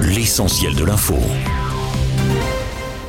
L'essentiel de l'info.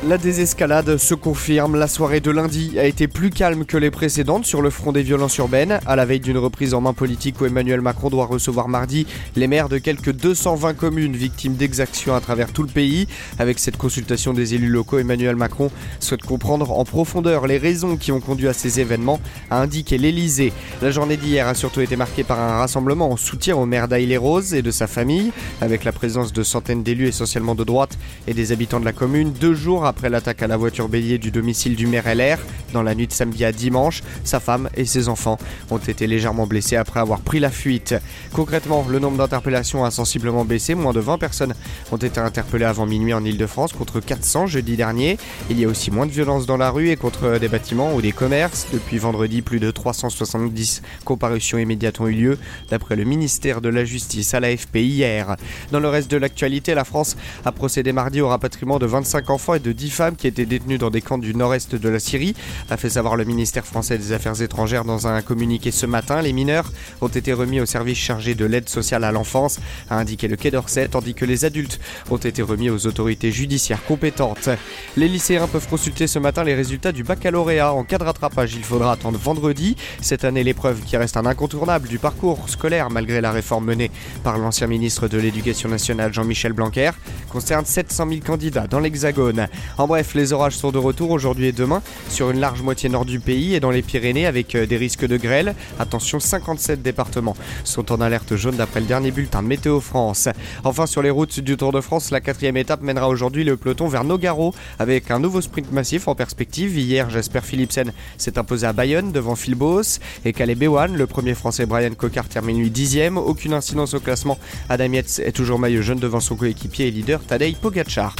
La désescalade se confirme. La soirée de lundi a été plus calme que les précédentes sur le front des violences urbaines. À la veille d'une reprise en main politique où Emmanuel Macron doit recevoir mardi les maires de quelques 220 communes victimes d'exactions à travers tout le pays. Avec cette consultation des élus locaux, Emmanuel Macron souhaite comprendre en profondeur les raisons qui ont conduit à ces événements, a indiqué l'Elysée. La journée d'hier a surtout été marquée par un rassemblement en soutien au maire d'Aille-les-Roses et de sa famille, avec la présence de centaines d'élus essentiellement de droite et des habitants de la commune, deux jours après l'attaque à la voiture bélier du domicile du maire LR. Dans la nuit de samedi à dimanche, sa femme et ses enfants ont été légèrement blessés après avoir pris la fuite. Concrètement, le nombre d'interpellations a sensiblement baissé. Moins de 20 personnes ont été interpellées avant minuit en Ile-de-France contre 400 jeudi dernier. Il y a aussi moins de violence dans la rue et contre des bâtiments ou des commerces. Depuis vendredi, plus de 370 comparutions immédiates ont eu lieu, d'après le ministère de la Justice à l'AFP hier. Dans le reste de l'actualité, la France a procédé mardi au rapatriement de 25 enfants et de 10 femmes qui étaient détenues dans des camps du nord-est de la Syrie, a fait savoir le ministère français des Affaires étrangères dans un communiqué ce matin. Les mineurs ont été remis au service chargé de l'aide sociale à l'enfance, a indiqué le Quai d'Orsay, tandis que les adultes ont été remis aux autorités judiciaires compétentes. Les lycéens peuvent consulter ce matin les résultats du baccalauréat. En cas de rattrapage, il faudra attendre vendredi. Cette année, l'épreuve qui reste un incontournable du parcours scolaire malgré la réforme menée par l'ancien ministre de l'Éducation nationale Jean-Michel Blanquer concerne 700 000 candidats dans l'Hexagone. En bref, les orages sont de retour aujourd'hui et demain sur une large moitié nord du pays et dans les Pyrénées avec euh, des risques de grêle. Attention, 57 départements sont en alerte jaune d'après le dernier bulletin de Météo France. Enfin, sur les routes du Tour de France, la quatrième étape mènera aujourd'hui le peloton vers Nogaro avec un nouveau sprint massif en perspective. Hier, Jasper Philipsen s'est imposé à Bayonne devant Philbos et Calais Bewan. Le premier français Brian Cocard termine lui dixième. Aucune incidence au classement. Adam Yates est toujours maillot jaune devant son coéquipier et leader Tadej Pogacar.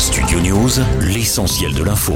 Studio News, l'essentiel de l'info.